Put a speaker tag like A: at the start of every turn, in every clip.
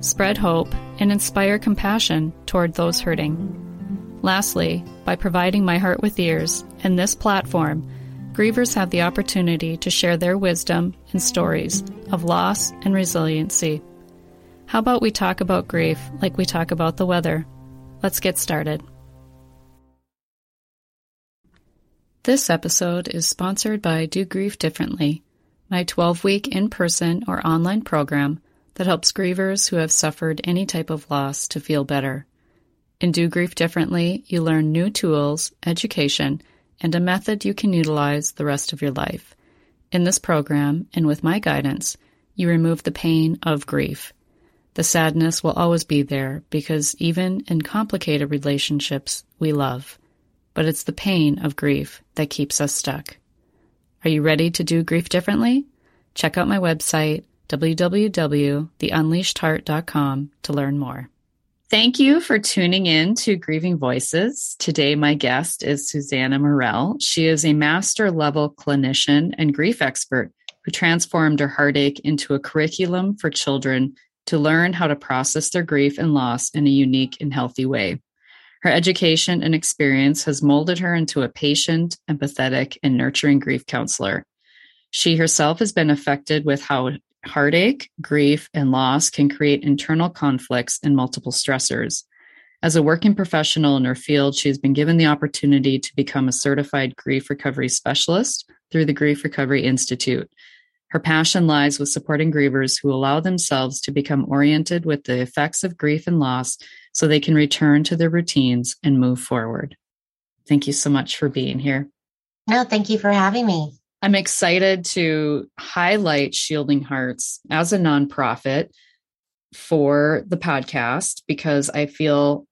A: spread hope, and inspire compassion toward those hurting. Lastly, by providing my heart with ears and this platform, grievers have the opportunity to share their wisdom and stories of loss and resiliency. How about we talk about grief like we talk about the weather? Let's get started. This episode is sponsored by Do Grief Differently my 12 week in person or online program that helps grievers who have suffered any type of loss to feel better. In Do Grief Differently, you learn new tools, education, and a method you can utilize the rest of your life. In this program, and with my guidance, you remove the pain of grief. The sadness will always be there because even in complicated relationships, we love. But it's the pain of grief that keeps us stuck. Are you ready to do grief differently? Check out my website, www.theunleashedheart.com, to learn more. Thank you for tuning in to Grieving Voices. Today, my guest is Susanna Morell. She is a master level clinician and grief expert who transformed her heartache into a curriculum for children to learn how to process their grief and loss in a unique and healthy way. Her education and experience has molded her into a patient, empathetic, and nurturing grief counselor. She herself has been affected with how heartache, grief, and loss can create internal conflicts and multiple stressors. As a working professional in her field, she has been given the opportunity to become a certified grief recovery specialist through the Grief Recovery Institute. Her passion lies with supporting grievers who allow themselves to become oriented with the effects of grief and loss so they can return to their routines and move forward. Thank you so much for being here.
B: No, thank you for having me.
A: I'm excited to highlight Shielding Hearts as a nonprofit for the podcast because I feel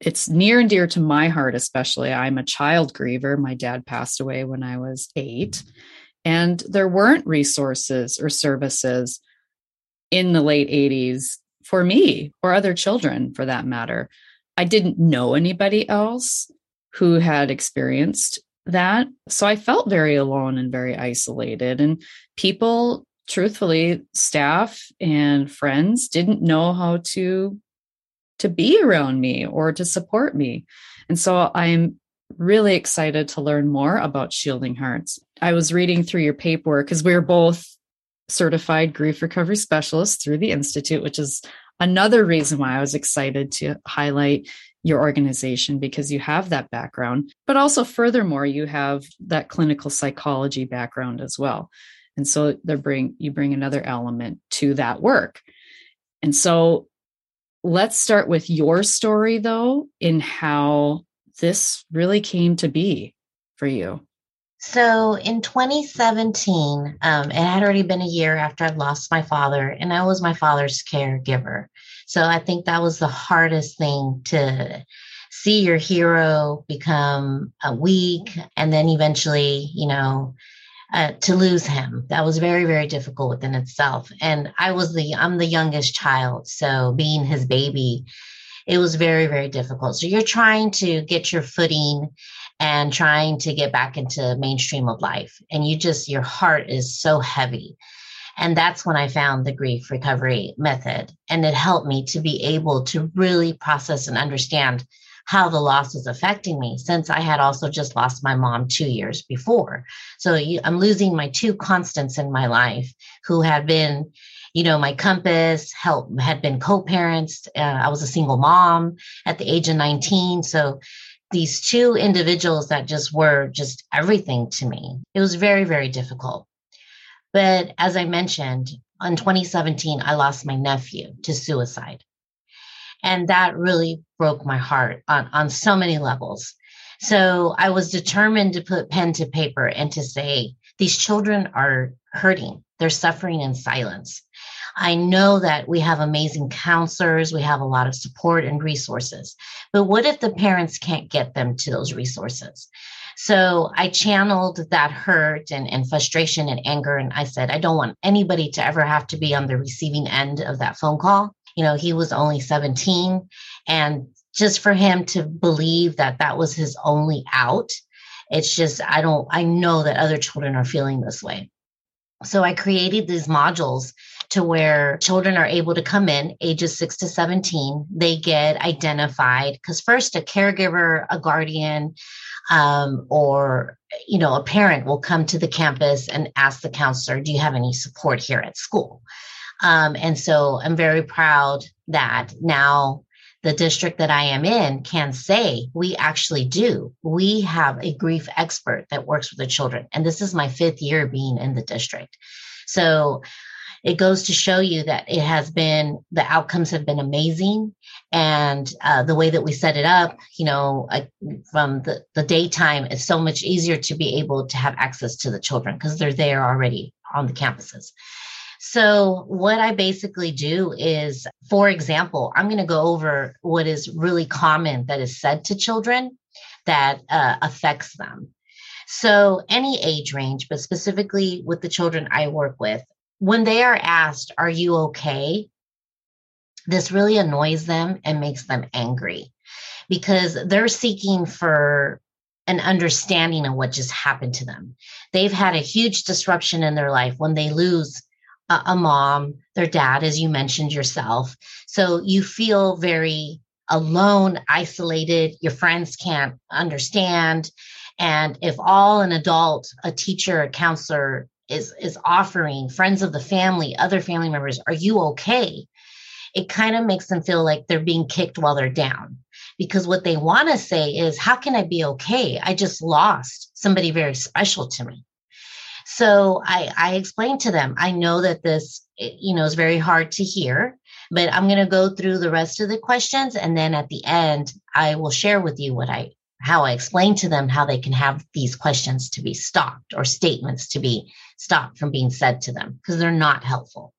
A: it's near and dear to my heart, especially. I'm a child griever. My dad passed away when I was eight, and there weren't resources or services in the late 80s for me or other children for that matter. I didn't know anybody else who had experienced that. So I felt very alone and very isolated. And people, truthfully, staff and friends didn't know how to to be around me or to support me. And so I'm really excited to learn more about Shielding Hearts. I was reading through your paperwork because we are both certified grief recovery specialists through the Institute, which is another reason why I was excited to highlight your organization because you have that background, but also furthermore, you have that clinical psychology background as well. And so they bring you bring another element to that work. And so let's start with your story though in how this really came to be for you.
B: So in 2017, um, it had already been a year after I'd lost my father, and I was my father's caregiver. So I think that was the hardest thing to see your hero become a weak and then eventually, you know, uh, to lose him. That was very, very difficult within itself. And I was the, I'm the youngest child. So being his baby, it was very, very difficult. So you're trying to get your footing and trying to get back into mainstream of life. And you just, your heart is so heavy. And that's when I found the grief recovery method. And it helped me to be able to really process and understand how the loss is affecting me since I had also just lost my mom two years before. So I'm losing my two constants in my life who had been, you know, my compass, help, had been co parents. Uh, I was a single mom at the age of 19. So these two individuals that just were just everything to me. It was very, very difficult. But as I mentioned, in 2017, I lost my nephew to suicide. And that really broke my heart on, on so many levels. So I was determined to put pen to paper and to say, these children are hurting. They're suffering in silence. I know that we have amazing counselors, we have a lot of support and resources. But what if the parents can't get them to those resources? So I channeled that hurt and, and frustration and anger. And I said, I don't want anybody to ever have to be on the receiving end of that phone call. You know, he was only 17. And just for him to believe that that was his only out, it's just, I don't, I know that other children are feeling this way. So I created these modules to where children are able to come in ages six to 17. They get identified. Because first a caregiver, a guardian, um, or you know a parent will come to the campus and ask the counselor do you have any support here at school? Um, and so i'm very proud that now the district that i am in can say we actually do. We have a grief expert that works with the children. And this is my fifth year being in the district. So it goes to show you that it has been the outcomes have been amazing. And uh, the way that we set it up you know uh, from the, the daytime it's so much easier to be able to have access to the children because they're there already on the campuses. So what i basically do is for example i'm going to go over what is really common that is said to children that uh, affects them. So any age range but specifically with the children i work with when they are asked, Are you okay? This really annoys them and makes them angry because they're seeking for an understanding of what just happened to them. They've had a huge disruption in their life when they lose a, a mom, their dad, as you mentioned yourself. So you feel very alone, isolated. Your friends can't understand. And if all an adult, a teacher, a counselor is is offering friends of the family other family members are you okay? It kind of makes them feel like they're being kicked while they're down. Because what they want to say is how can i be okay? I just lost somebody very special to me. So i i explained to them i know that this eh, you know is very hard to hear but i'm going to go through the rest of the questions and then at the end i will share with you what i how I explain to them how they can have these questions to be stopped or statements to be stopped from being said to them because they're not helpful.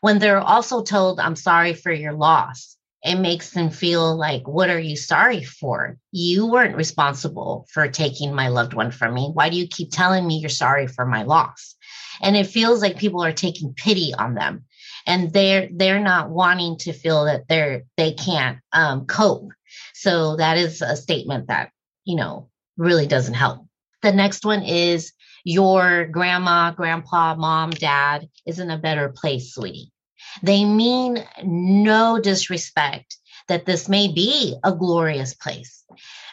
B: When they're also told, I'm sorry for your loss, it makes them feel like, what are you sorry for? You weren't responsible for taking my loved one from me. Why do you keep telling me you're sorry for my loss? And it feels like people are taking pity on them and they're they're not wanting to feel that they're they can't um, cope so that is a statement that, you know, really doesn't help. The next one is your grandma, grandpa, mom, dad is in a better place, sweetie. They mean no disrespect that this may be a glorious place,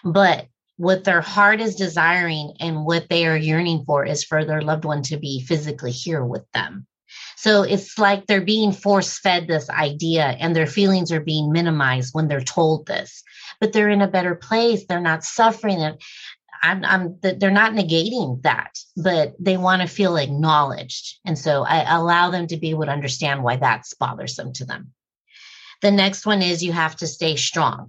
B: but what their heart is desiring and what they are yearning for is for their loved one to be physically here with them. So it's like they're being force fed this idea and their feelings are being minimized when they're told this but they're in a better place. They're not suffering. And I'm, I'm, they're not negating that, but they want to feel acknowledged. And so I allow them to be able to understand why that's bothersome to them. The next one is you have to stay strong.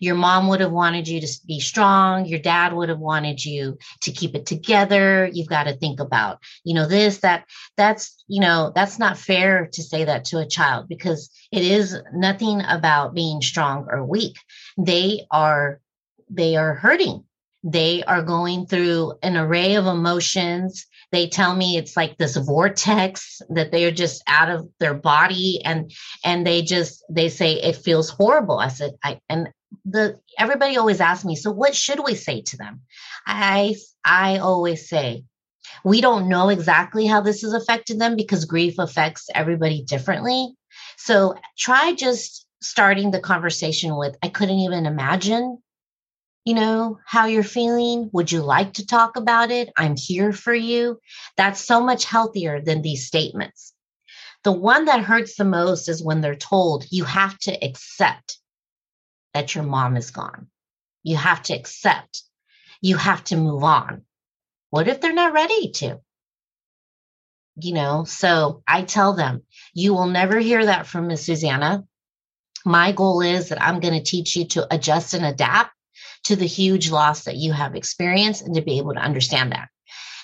B: Your mom would have wanted you to be strong. Your dad would have wanted you to keep it together. You've got to think about, you know, this, that, that's, you know, that's not fair to say that to a child because it is nothing about being strong or weak they are they are hurting. They are going through an array of emotions. They tell me it's like this vortex that they're just out of their body and and they just they say it feels horrible. I said i and the everybody always asks me so what should we say to them? I i always say we don't know exactly how this has affected them because grief affects everybody differently. So try just starting the conversation with, I couldn't even imagine, you know, how you're feeling. Would you like to talk about it? I'm here for you. That's so much healthier than these statements. The one that hurts the most is when they're told you have to accept that your mom is gone. You have to accept. You have to move on. What if they're not ready to? You know, so I tell them, you will never hear that from Miss Susanna my goal is that I'm going to teach you to adjust and adapt to the huge loss that you have experienced and to be able to understand that.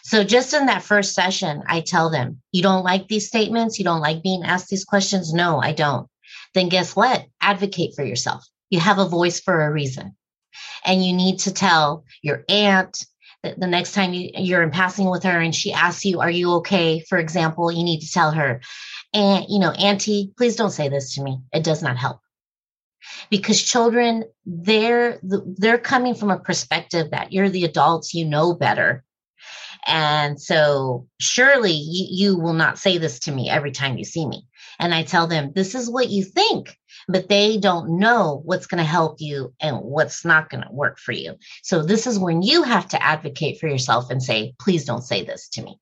B: So, just in that first session, I tell them, You don't like these statements? You don't like being asked these questions? No, I don't. Then guess what? Advocate for yourself. You have a voice for a reason. And you need to tell your aunt, that the next time you, you're in passing with her and she asks you, Are you okay? For example, you need to tell her, and you know, Auntie, please don't say this to me. It does not help. Because children, they're they're coming from a perspective that you're the adults, you know better. And so surely you, you will not say this to me every time you see me. And I tell them, this is what you think but they don't know what's going to help you and what's not going to work for you. So this is when you have to advocate for yourself and say, please don't say this to me.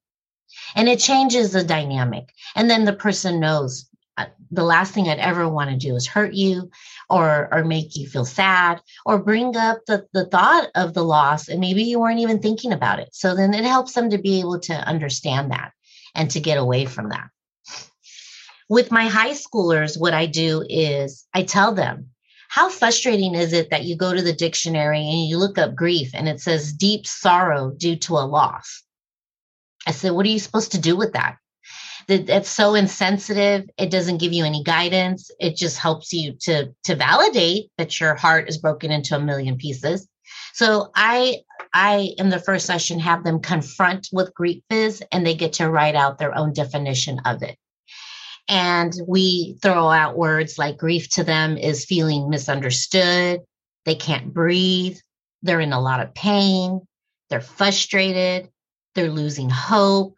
B: And it changes the dynamic. And then the person knows uh, the last thing I'd ever want to do is hurt you or or make you feel sad or bring up the, the thought of the loss and maybe you weren't even thinking about it. So then it helps them to be able to understand that and to get away from that with my high schoolers, what I do is I tell them, how frustrating is it that you go to the dictionary and you look up grief and it says deep sorrow due to a loss? I said, what are you supposed to do with that? It's so insensitive. It doesn't give you any guidance. It just helps you to, to validate that your heart is broken into a million pieces. So I, I in the first session have them confront with grief is and they get to write out their own definition of it. And we throw out words like grief to them is feeling misunderstood. They can't breathe. They're in a lot of pain. They're frustrated. They're losing hope,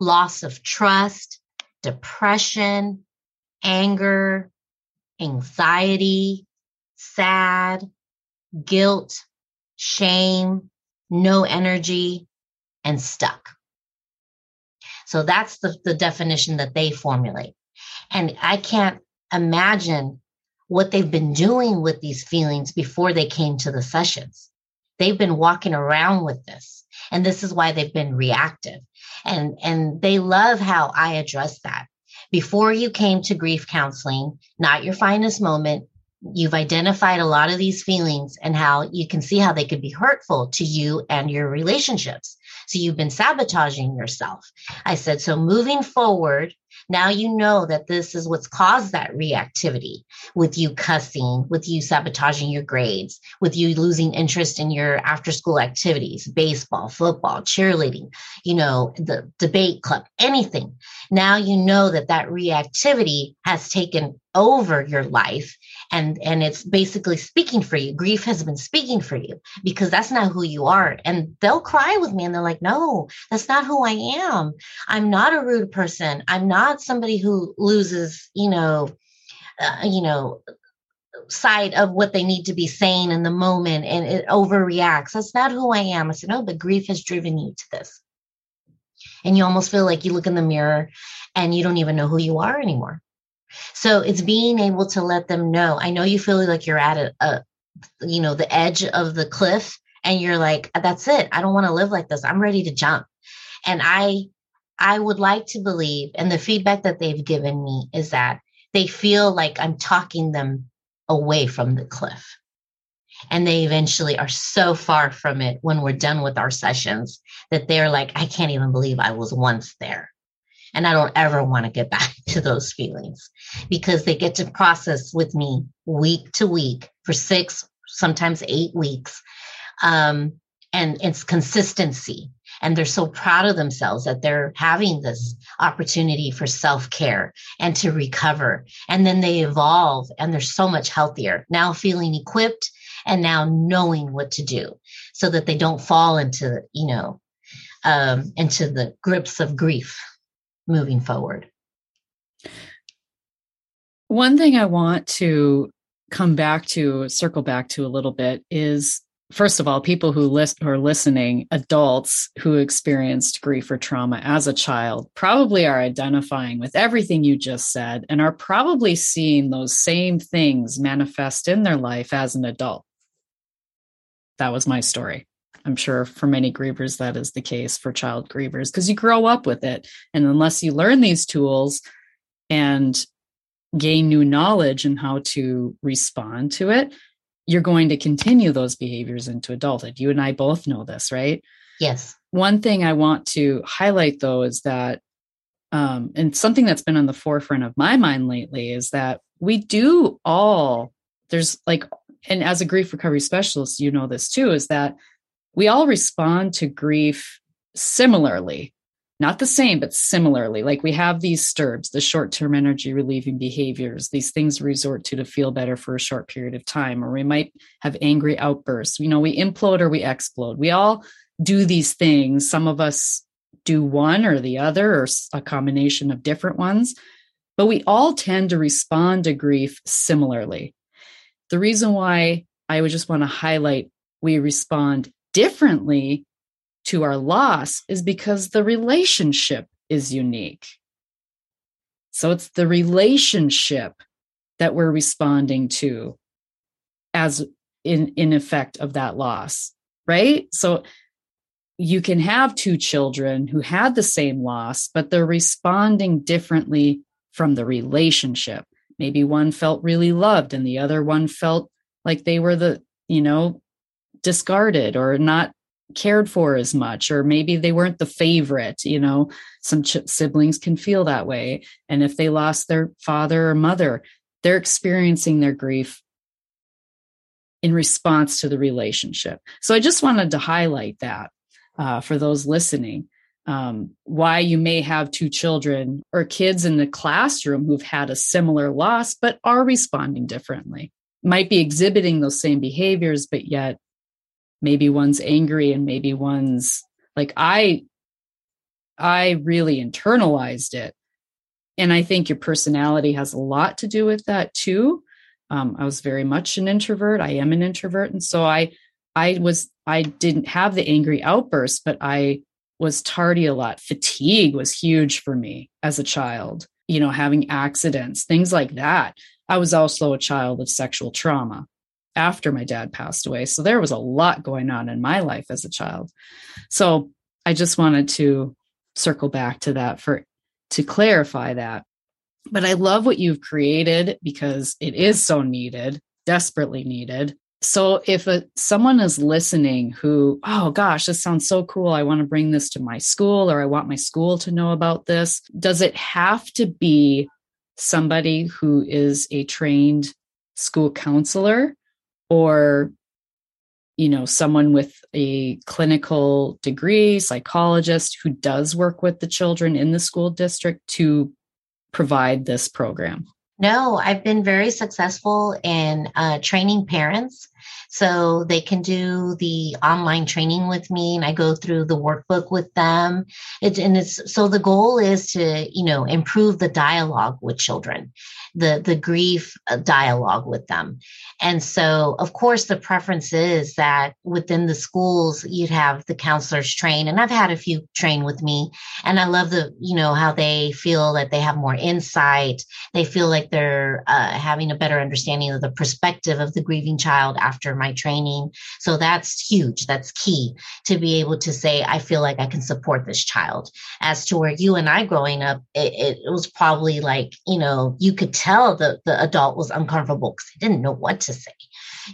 B: loss of trust, depression, anger, anxiety, sad, guilt, shame, no energy, and stuck. So that's the, the definition that they formulate. And I can't imagine what they've been doing with these feelings before they came to the sessions. They've been walking around with this. And this is why they've been reactive. And, and they love how I address that. Before you came to grief counseling, not your finest moment, you've identified a lot of these feelings and how you can see how they could be hurtful to you and your relationships. So you've been sabotaging yourself. I said, so moving forward, now you know that this is what's caused that reactivity with you cussing, with you sabotaging your grades, with you losing interest in your after school activities, baseball, football, cheerleading, you know, the debate club, anything. Now you know that that reactivity has taken over your life and and it's basically speaking for you. Grief has been speaking for you because that's not who you are. And they'll cry with me and they're like no that's not who i am. I'm not a rude person. I'm not somebody who loses you know uh, you know sight of what they need to be saying in the moment and it overreacts. That's not who i am. I said no but grief has driven you to this. And you almost feel like you look in the mirror and you don't even know who you are anymore so it's being able to let them know. I know you feel like you're at a, a you know, the edge of the cliff and you're like, that's it. I don't want to live like this. I'm ready to jump. And I I would like to believe, and the feedback that they've given me is that they feel like I'm talking them away from the cliff. And they eventually are so far from it when we're done with our sessions that they're like, I can't even believe I was once there. And I don't ever want to get back to those feelings because they get to process with me week to week for six, sometimes eight weeks. Um, and it's consistency. And they're so proud of themselves that they're having this opportunity for self care and to recover. And then they evolve and they're so much healthier now, feeling equipped and now knowing what to do so that they don't fall into, you know, um, into the grips of grief moving forward.
A: One thing I want to come back to, circle back to a little bit is first of all, people who list who are listening, adults who experienced grief or trauma as a child, probably are identifying with everything you just said and are probably seeing those same things manifest in their life as an adult. That was my story. I'm sure for many grievers, that is the case for child grievers because you grow up with it. And unless you learn these tools and gain new knowledge and how to respond to it, you're going to continue those behaviors into adulthood. You and I both know this, right?
B: Yes.
A: One thing I want to highlight though is that, um, and something that's been on the forefront of my mind lately is that we do all, there's like, and as a grief recovery specialist, you know this too, is that we all respond to grief similarly not the same, but similarly. Like we have these STIRBs, the short term energy relieving behaviors, these things resort to to feel better for a short period of time, or we might have angry outbursts. You know, we implode or we explode. We all do these things. Some of us do one or the other, or a combination of different ones, but we all tend to respond to grief similarly. The reason why I would just want to highlight we respond differently to our loss is because the relationship is unique. So it's the relationship that we're responding to as in in effect of that loss, right? So you can have two children who had the same loss, but they're responding differently from the relationship. Maybe one felt really loved and the other one felt like they were the, you know, discarded or not cared for as much or maybe they weren't the favorite you know? Some ch- siblings can feel that way and if they lost their father or mother they're experiencing their grief in response to the relationship. So i just wanted to highlight that uh, for those listening um, why you may have two children or kids in the classroom who've had a similar loss but are responding differently. Might be exhibiting those same behaviors but yet maybe one's angry and maybe one's like i i really internalized it. And i think your personality has a lot to do with that too. Um, i was very much an introvert. I am an introvert. And so i i was i didn't have the angry outbursts but i was tardy a lot. Fatigue was huge for me as a child you know having accidents things like that. I was also a child of sexual trauma after my dad passed away. So there was a lot going on in my life as a child. So I just wanted to circle back to that for to clarify that. But I love what you've created because it is so needed, desperately needed. So if a, someone is listening who, oh gosh, this sounds so cool. I want to bring this to my school or I want my school to know about this. Does it have to be somebody who is a trained school counselor or you know someone with a clinical degree psychologist who does work with the children in the school district to provide this program?
B: No i've been very successful in uh, training parents. So they can do the online training with me and I go through the workbook with them. It's and it's so the goal is to, you know, improve the dialogue with children, the the grief uh, dialogue with them. And so of course the preference is that within the schools you'd have the counselors train and I've had a few train with me and I love the, you know, how they feel that they have more insight. They feel like they're uh, having a better understanding of the perspective of the grieving child after my training. So that's huge. That's key to be able to say, I feel like I can support this child. As to where you and I growing up, it, it was probably like, you know, you could tell the, the adult was uncomfortable because they didn't know what to say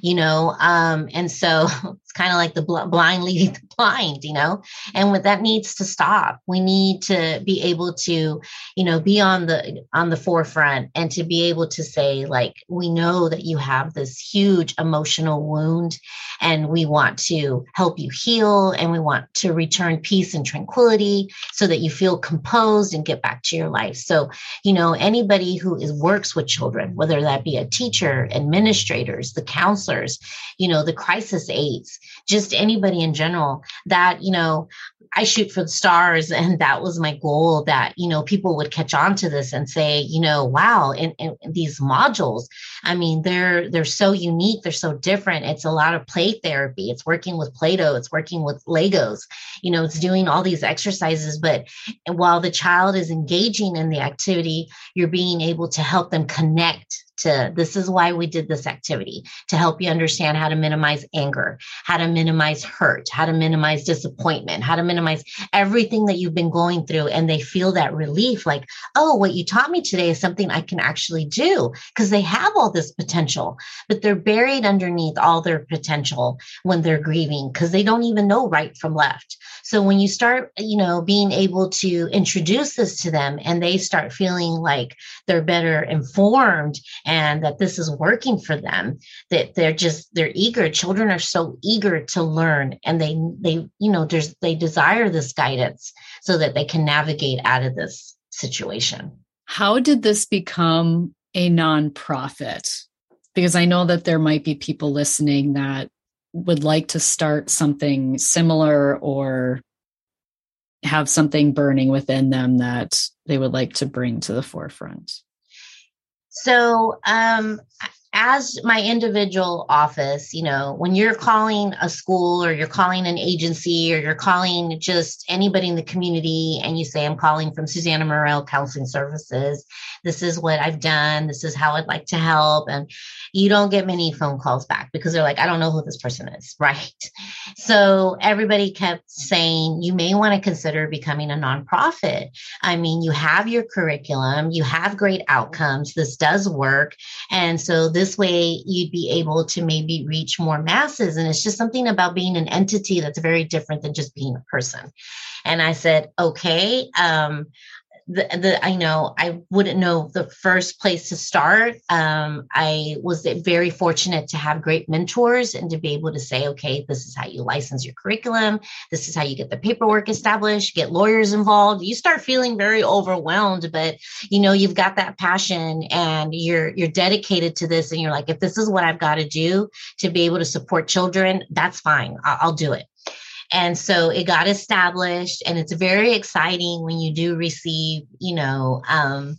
B: you know um and so it's kind of like the bl- blind leading the blind you know? And what that needs to stop we need to be able to you know be on the on the forefront and to be able to say like we know that you have this huge emotional wound and we want to help you heal and we want to return peace and tranquility so that you feel composed and get back to your life. So you know anybody who is works with children whether that be a teacher administrators the counselors you know the crisis aides just anybody in general that you know I shoot for the stars. And that was my goal that, you know, people would catch on to this and say, you know, wow, and, these modules, I mean, they're, they're so unique. They're so different. It's a lot of play therapy. It's working with Play-Doh. It's working with Legos, you know, it's doing all these exercises. But while the child is engaging in the activity, you're being able to help them connect to this is why we did this activity to help you understand how to minimize anger, how to minimize hurt, how to minimize disappointment, how to minimize everything that you've been going through. And they feel that relief like, oh, what you taught me today is something I can actually do because they have all this potential, but they're buried underneath all their potential when they're grieving because they don't even know right from left. So when you start, you know, being able to introduce this to them and they start feeling like they're better informed and that this is working for them, that they're just they're eager. Children are so eager to learn and they they, you know, there's they desire this guidance so that they can navigate out of this situation.
A: How did this become a nonprofit? Because I know that there might be people listening that would like to start something similar or have something burning within them that they would like to bring to the forefront?
B: So, um, as my individual office, you know, when you're calling a school or you're calling an agency or you're calling just anybody in the community and you say, I'm calling from Susanna Morel Counseling Services, this is what I've done, this is how I'd like to help. And you don't get many phone calls back because they're like, I don't know who this person is, right? So everybody kept saying, you may want to consider becoming a nonprofit. I mean, you have your curriculum, you have great outcomes, this does work. And so this way you'd be able to maybe reach more masses. And it's just something about being an entity that's very different than just being a person. And I said, okay, um, the, the I know I wouldn't know the first place to start. Um, I was very fortunate to have great mentors and to be able to say, okay, this is how you license your curriculum. This is how you get the paperwork established, get lawyers involved. You start feeling very overwhelmed, but you know, you've got that passion and you're, you're dedicated to this. And you're like, if this is what I've got to do to be able to support children, that's fine. I'll, I'll do it. And so it got established and it's very exciting when you do receive, you know, um,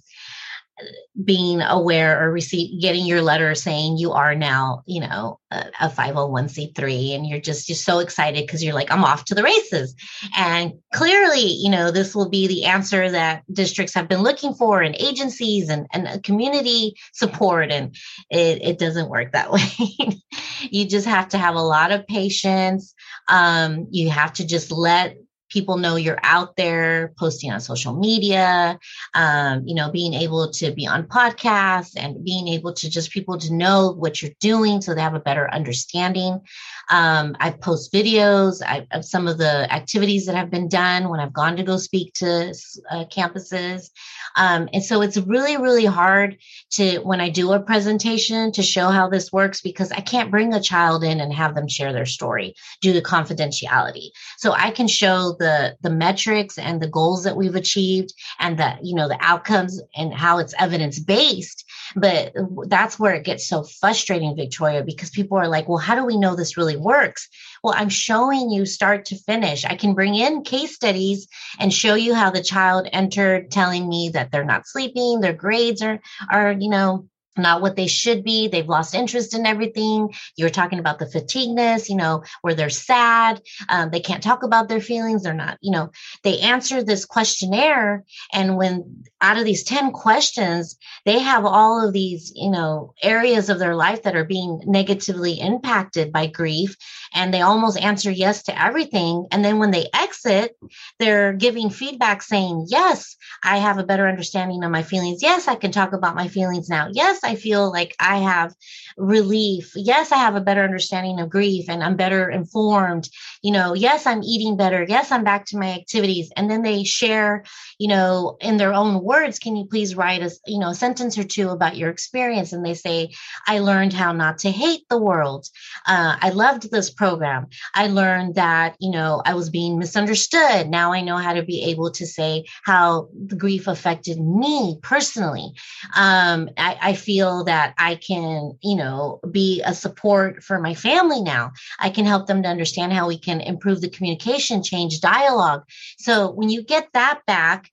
B: being aware or receive getting your letter saying you are now you know a, a 501c3 and you're just you're so excited because you're like i'm off to the races. And clearly you know this will be the answer that districts have been looking for and agencies and, and community support and it, it doesn't work that way. You just have to have a lot of patience um, you have to just let people know you're out there posting on social media um, you know being able to be on podcasts and being able to just people to know what you're doing so they have a better understanding. Um, i post videos I, of some of the activities that have been done when i've gone to go speak to uh, campuses. Um, and so it's really really hard to when i do a presentation to show how this works because i can't bring a child in and have them share their story due to confidentiality. So i can show the the metrics and the goals that we've achieved and the you know the outcomes and how it's evidence based but that's where it gets so frustrating victoria because people are like well how do we know this really works? Well i'm showing you start to finish. I can bring in case studies and show you how the child entered telling me that they're not sleeping their grades are are you know not what they should be. They've lost interest in everything. You're talking about the fatigueness, you know, where they're sad. Um, they can't talk about their feelings. They're not, you know, they answer this questionnaire. And when out of these 10 questions, they have all of these, you know, areas of their life that are being negatively impacted by grief. And they almost answer yes to everything. And then when they exit, they're giving feedback saying, yes, I have a better understanding of my feelings. Yes, I can talk about my feelings now. Yes, feel like I have relief. Yes, I have a better understanding of grief and I'm better informed. You know, yes, I'm eating better. Yes, I'm back to my activities. And then they share, you know, in their own words, can you please write a, you know, a sentence or two about your experience? And they say, I learned how not to hate the world. Uh, I loved this program. I learned that, you know, I was being misunderstood. Now I know how to be able to say how the grief affected me personally. Um, I, I feel feel that I can, you know, be a support for my family now. I can help them to understand how we can improve the communication, change dialogue. So when you get that back,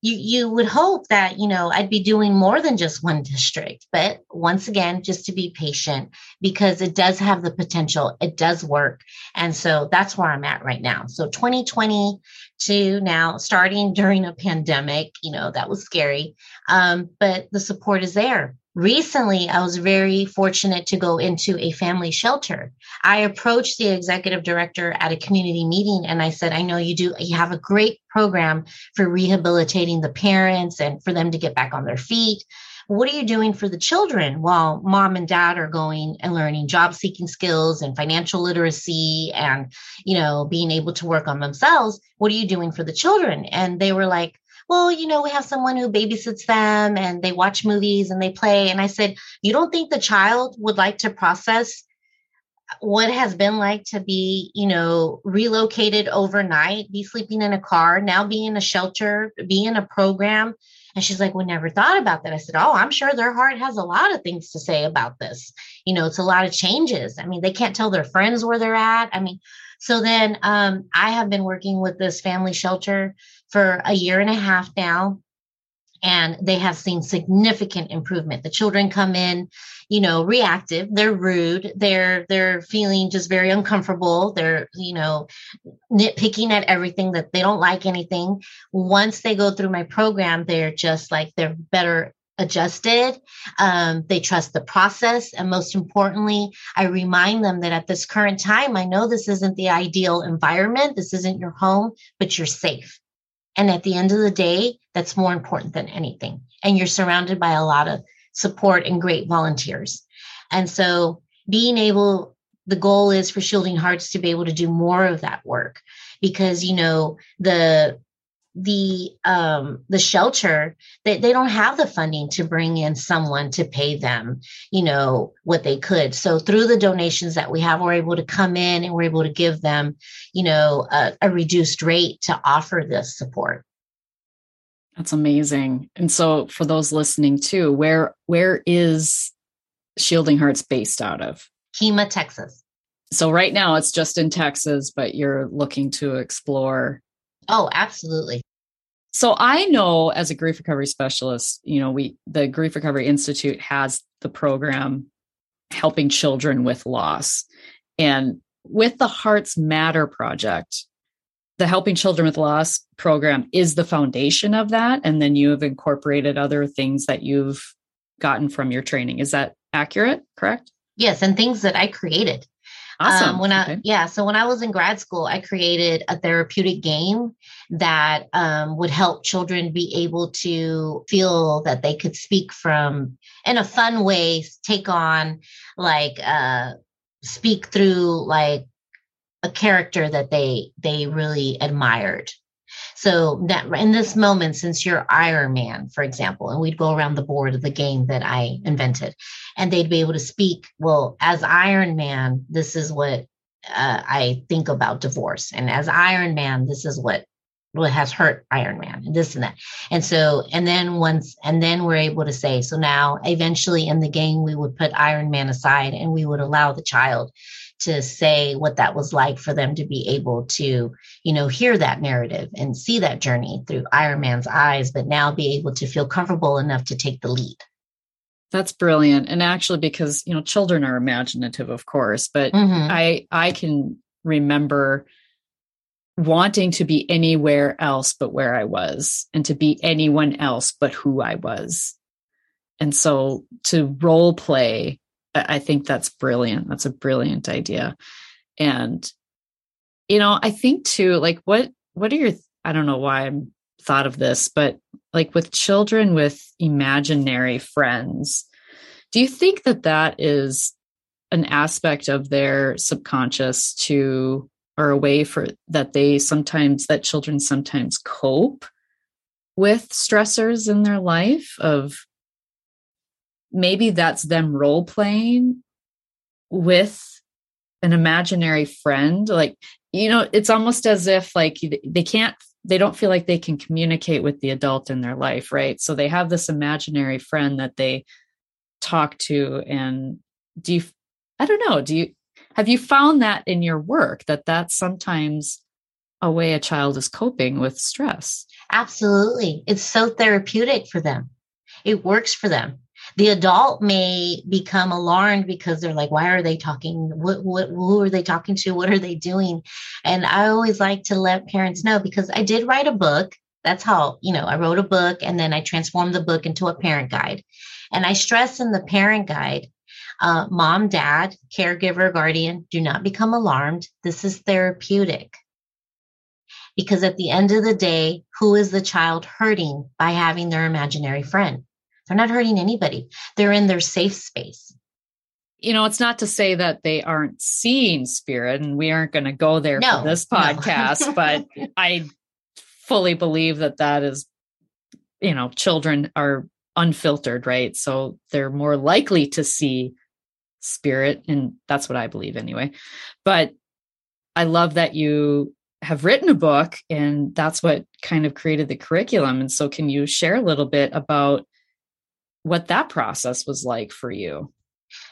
B: you you would hope that you know I'd be doing more than just one district but once again just to be patient because it does have the potential. It does work. And so that's where I'm at right now. So 2020 to now starting during a pandemic you know that was scary um, but the support is there recently i was very fortunate to go into a family shelter. I approached the executive director at a community meeting and i said i know you do you have a great program for rehabilitating the parents and for them to get back on their feet. What are you doing for the children while mom and dad are going and learning job seeking skills and financial literacy and you know being able to work on themselves? What are you doing for the children? And they were like well, you know, we have someone who babysits them and they watch movies and they play. And I said, you don't think the child would like to process what has been like to be, you know, relocated overnight, be sleeping in a car, now be in a shelter, be in a program. And she's like, we never thought about that. I said, Oh, I'm sure their heart has a lot of things to say about this. You know, it's a lot of changes. I mean, they can't tell their friends where they're at. I mean, so then um, I have been working with this family shelter for a year and a half now and they have seen significant improvement the children come in you know reactive they're rude they're they're feeling just very uncomfortable they're you know nitpicking at everything that they don't like anything once they go through my program they're just like they're better adjusted. Um, they trust the process. And most importantly, I remind them that at this current time, I know this isn't the ideal environment. This isn't your home, but you're safe. And at the end of the day, that's more important than anything. And you're surrounded by a lot of support and great volunteers. And so being able, the goal is for Shielding Hearts to be able to do more of that work because, you know, the the um the shelter they, they don't have the funding to bring in someone to pay them you know what they could. So through the donations that we have we're able to come in and we're able to give them you know a, a reduced rate to offer this support.
A: That's amazing. And so for those listening too where where is shielding hearts based out of?
B: Kemah texas.
A: So right now it's just in texas but you're looking to explore
B: Oh, absolutely.
A: So I know as a grief recovery specialist, you know, we the Grief Recovery Institute has the program helping children with loss. And with the Hearts Matter project, the Helping Children with Loss program is the foundation of that. And then you have incorporated other things that you've gotten from your training. Is that accurate? Correct?
B: Yes. And things that I created.
A: Awesome.
B: Um, when okay. I yeah, so when I was in grad school, I created a therapeutic game that um, would help children be able to feel that they could speak from in a fun way, take on like uh, speak through like a character that they they really admired so that in this moment, since you're Iron Man, for example, and we'd go around the board of the game that I invented, and they'd be able to speak, well, as Iron Man, this is what uh, I think about divorce. And as Iron Man, this is what what has hurt Iron Man and this and that. And so, and then once, and then we're able to say, so now eventually in the game, we would put Iron Man aside and we would allow the child to say what that was like for them to be able to, you know, hear that narrative and see that journey through Iron Man's eyes, but now be able to feel comfortable enough to take the lead.
A: That's brilliant. And actually, because, you know, children are imaginative, of course, but mm-hmm. I, I can remember wanting to be anywhere else but where I was and to be anyone else but who I was. And so to role play I think that's brilliant. That's a brilliant idea. And, you know, I think too, like what, what are your, I don't know why I'm thought of this, but like with children with imaginary friends, do you think that that is an aspect of their subconscious to, or a way for that they sometimes, that children sometimes cope with stressors in their life of maybe that's them role playing with an imaginary friend like you know it's almost as if like they can't they don't feel like they can communicate with the adult in their life right? So they have this imaginary friend that they talk to and do you i don't know do you have you found that in your work that that's sometimes a way a child is coping with stress?
B: Absolutely. It's so therapeutic for them. It works for them the adult may become alarmed because they're like why are they talking what, what who are they talking to what are they doing and i always like to let parents know because i did write a book That's how, you know, I wrote a book and then I transformed the book into a parent guide. And I stress in the parent guide uh, mom, dad, caregiver, guardian, do not become alarmed. This is therapeutic. Because at the end of the day, who is the child hurting by having their imaginary friend? They're not hurting anybody. They're in their safe space.
A: You know, it's not to say that they aren't seeing spirit, and we aren't going to go there no, for this podcast, no. but I fully believe that that is, you know, children are unfiltered, right? So they're more likely to see spirit. And that's what I believe anyway. But I love that you have written a book and that's what kind of created the curriculum. And so, can you share a little bit about what that process was like for you?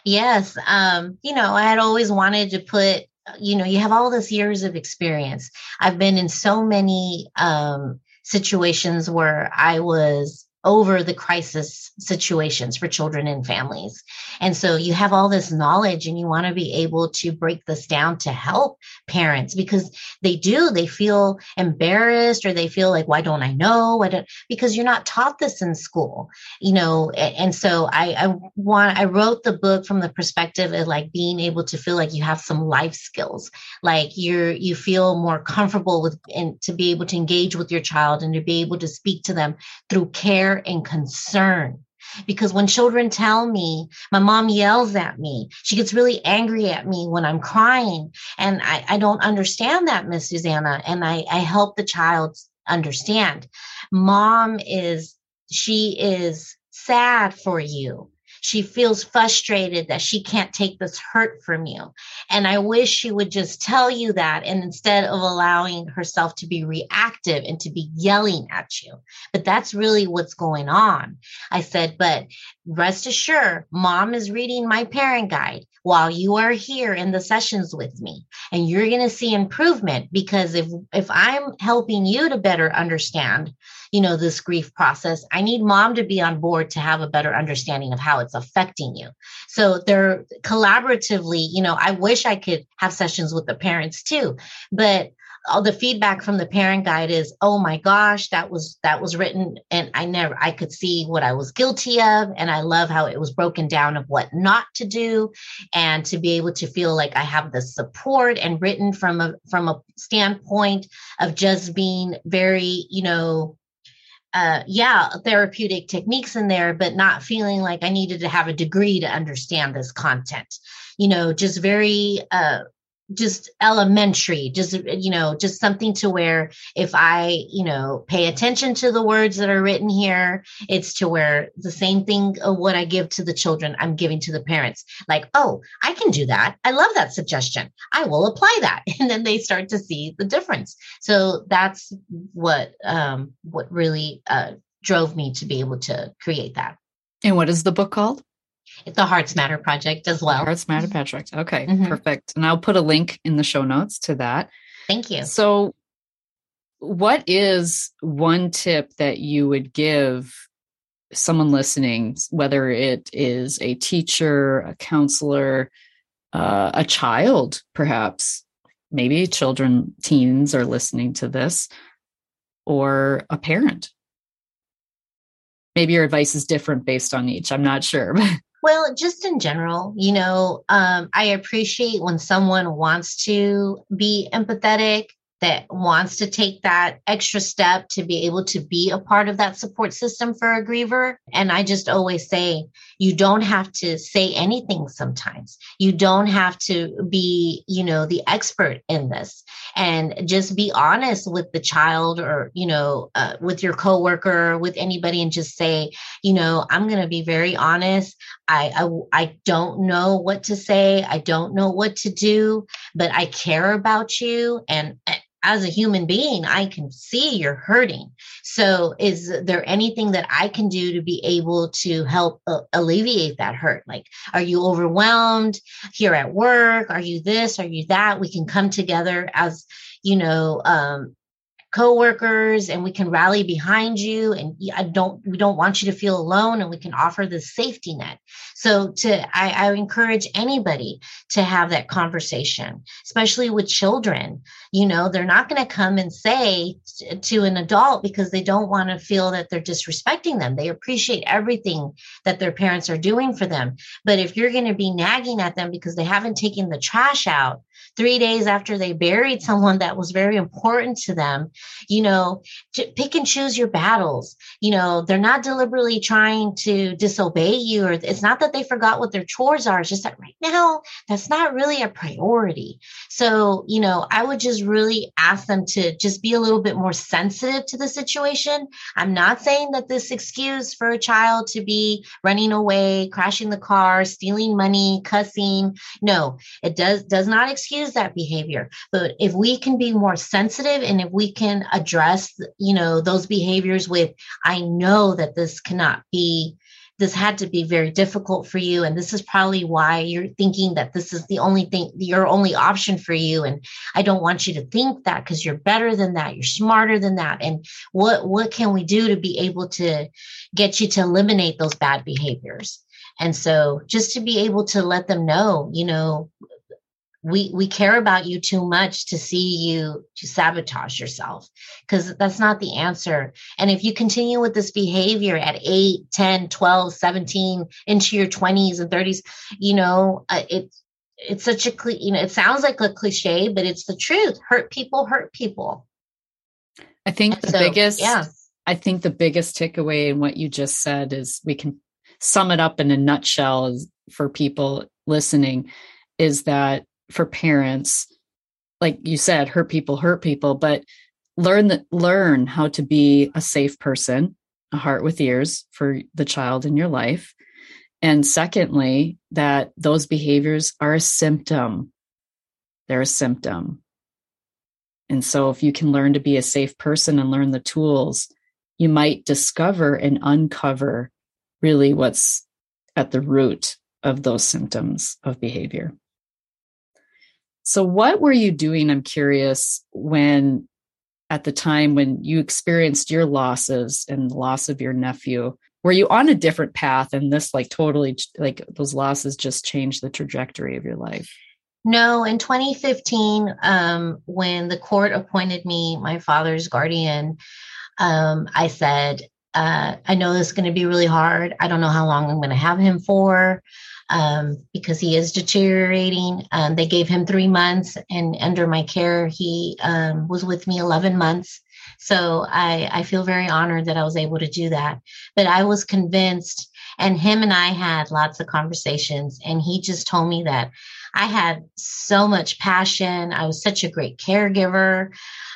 B: Yes. Um, you know, I had always wanted to put, you know, you have all this years of experience. I've been in so many um, situations where I was over the crisis situations for children and families. And so you have all this knowledge and you want to be able to break this down to help parents because they do, they feel embarrassed or they feel like, why don't I know? Why don't, because you're not taught this in school, you know? And so I, I want, I wrote the book from the perspective of like being able to feel like you have some life skills, like you're, you feel more comfortable with, and to be able to engage with your child and to be able to speak to them through care and concern. Because when children tell me, my mom yells at me, she gets really angry at me when I'm crying. And I, I don't understand that, Miss Susanna. And I, I help the child understand. Mom is, she is sad for you. She feels frustrated that she can't take this hurt from you. And I wish she would just tell you that and instead of allowing herself to be reactive and to be yelling at you. But that's really what's going on. I said, but rest assured, mom is reading my parent guide while you are here in the sessions with me and you're going to see improvement because if if i'm helping you to better understand you know, this grief process. I need mom to be on board to have a better understanding of how it's affecting you. So they're collaboratively, you know, I wish I could have sessions with the parents too, but all the feedback from the parent guide is oh my gosh that was that was written and i never i could see what i was guilty of and i love how it was broken down of what not to do and to be able to feel like i have the support and written from a from a standpoint of just being very you know uh, yeah, therapeutic techniques in there, but not feeling like I needed to have a degree to understand this content. You know, just very uh, just elementary just you know just something to where if i you know pay attention to the words that are written here it's to where the same thing of what i give to the children i'm giving to the parents. Like oh i can do that. I love that suggestion. I will apply that. And then they start to see the difference. So that's what um what really uh drove me to be able to create that.
A: And what is the book called
B: the Hearts Matter Project as well.
A: Hearts Matter Project. Okay, mm-hmm. perfect. And I'll put a link in the show notes to that.
B: Thank you.
A: So, what is one tip that you would give someone listening, whether it is a teacher, a counselor, uh, a child, perhaps, maybe children, teens are listening to this, or a parent? Maybe your advice is different based on each. I'm not sure.
B: Well, just in general, you know, um, I appreciate when someone wants to be empathetic that wants to take that extra step to be able to be a part of that support system for a griever. And I just always say, you don't have to say anything sometimes. You don't have to be, you know, the expert in this and just be honest with the child or, you know, uh, with your coworker, with anybody and just say, you know, I'm going to be very honest. I, I, I don't know what to say. I don't know what to do, but I care about you. And as a human being, I can see you're hurting. So, is there anything that I can do to be able to help uh, alleviate that hurt? Like, are you overwhelmed here at work? Are you this? Are you that? We can come together as, you know, um, coworkers and we can rally behind you and i don't we don't want you to feel alone and we can offer the safety net. So to I, I encourage anybody to have that conversation especially with children. You know they're not going to come and say to an adult because they don't want to feel that they're disrespecting them. They appreciate everything that their parents are doing for them. But if you're going to be nagging at them because they haven't taken the trash out three days after they buried someone that was very important to them you know pick and choose your battles. You know they're not deliberately trying to disobey you or it's not that they forgot what their chores are it's just that right now that's not really a priority. So you know i would just really ask them to just be a little bit more sensitive to the situation. I'm not saying that this excuse for a child to be running away crashing the car stealing money cussing no it does does not excuse that behavior. But if we can be more sensitive and if we can address you know those behaviors with i know that this cannot be this had to be very difficult for you and this is probably why you're thinking that this is the only thing your only option for you and i don't want you to think that because you're better than that you're smarter than that and what what can we do to be able to get you to eliminate those bad behaviors? And so just to be able to let them know you know we we care about you too much to see you to sabotage yourself because that's not the answer. And if you continue with this behavior at 8 10 12 17 into your 20s and 30s you know uh, it it's such a you know it sounds like a cliche but it's the truth. Hurt people hurt people.
A: I think and the so, biggest yeah. I think the biggest takeaway in what you just said is we can sum it up in a nutshell for people listening is that for parents like you said hurt people hurt people but learn that learn how to be a safe person a heart with ears for the child in your life. And secondly that those behaviors are a symptom. They're a symptom. And so if you can learn to be a safe person and learn the tools you might discover and uncover really what's at the root of those symptoms of behavior so, what were you doing? I'm curious when at the time when you experienced your losses and the loss of your nephew were you on a different path and this like totally like those losses just changed the trajectory of your life
B: no in 2015 um, when the court appointed me my father's guardian um, i said uh, i know this is going to be really hard i don't know how long i'm going to have him for um, because he is deteriorating. Um, they gave him three months, and under my care, he um, was with me 11 months. So I, I feel very honored that I was able to do that. But I was convinced, and him and I had lots of conversations, and he just told me that I had so much passion. I was such a great caregiver.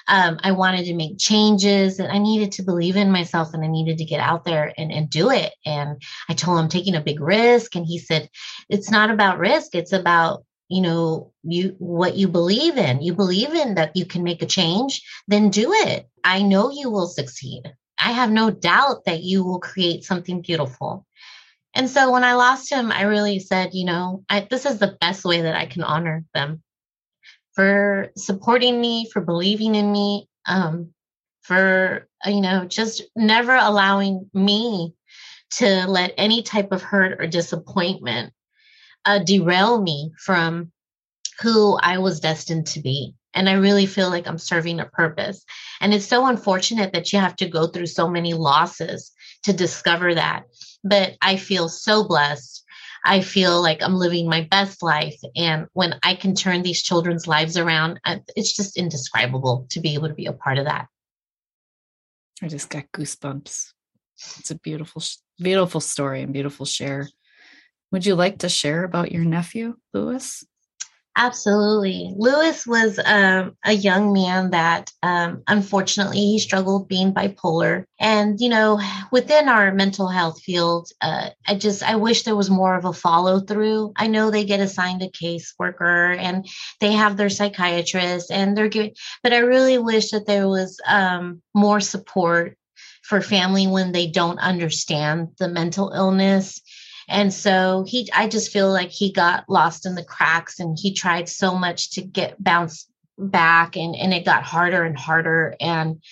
B: Um, I wanted to make changes and I needed to believe in myself and I needed to get out there and, and do it. And I told him I'm taking a big risk. And he said, it's not about risk. It's about, you know, you, what you believe in. You believe in that you can make a change, then do it. I know you will succeed. I have no doubt that you will create something beautiful. And so when I lost him, I really said, you know, I, this is the best way that I can honor them for supporting me, for believing in me, um, for, you know, just never allowing me to let any type of hurt or disappointment uh, derail me from who I was destined to be. And I really feel like I'm serving a purpose. And it's so unfortunate that you have to go through so many losses to discover that. But I feel so blessed. I feel like I'm living my best life. And when I can turn these children's lives around, it's just indescribable to be able to be a part of that.
A: I just got goosebumps. It's a beautiful, beautiful story and beautiful share. Would you like to share about your nephew, Lewis?
B: Absolutely. Lewis was um, a young man that um, unfortunately he struggled being bipolar. And, you know, within our mental health field, uh, I just, I wish there was more of a follow through. I know they get assigned a caseworker and they have their psychiatrist and they're giving, but I really wish that there was um, more support for family when they don't understand the mental illness and so he, I just feel like he got lost in the cracks and he tried so much to get bounce back and, and it got harder and harder. And,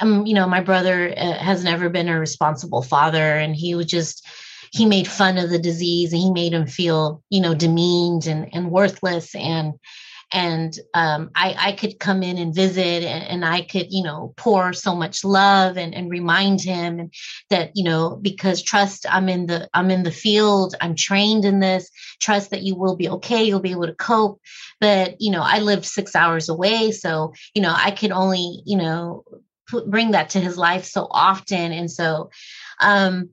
B: um, you know, my brother uh, has never been a responsible father and he was just, he made fun of the disease and he made him feel, you know, demeaned and, and worthless. And, and um, I, I could come in and visit and, and, I could, you know, pour so much love and, and remind him that, you know, because trust I'm in the, I'm in the field, I'm trained in this, trust that you will be okay, you'll be able to cope. But, you know, I lived six hours away. So, you know, I could only, you know, put, bring that to his life so often. And so, um,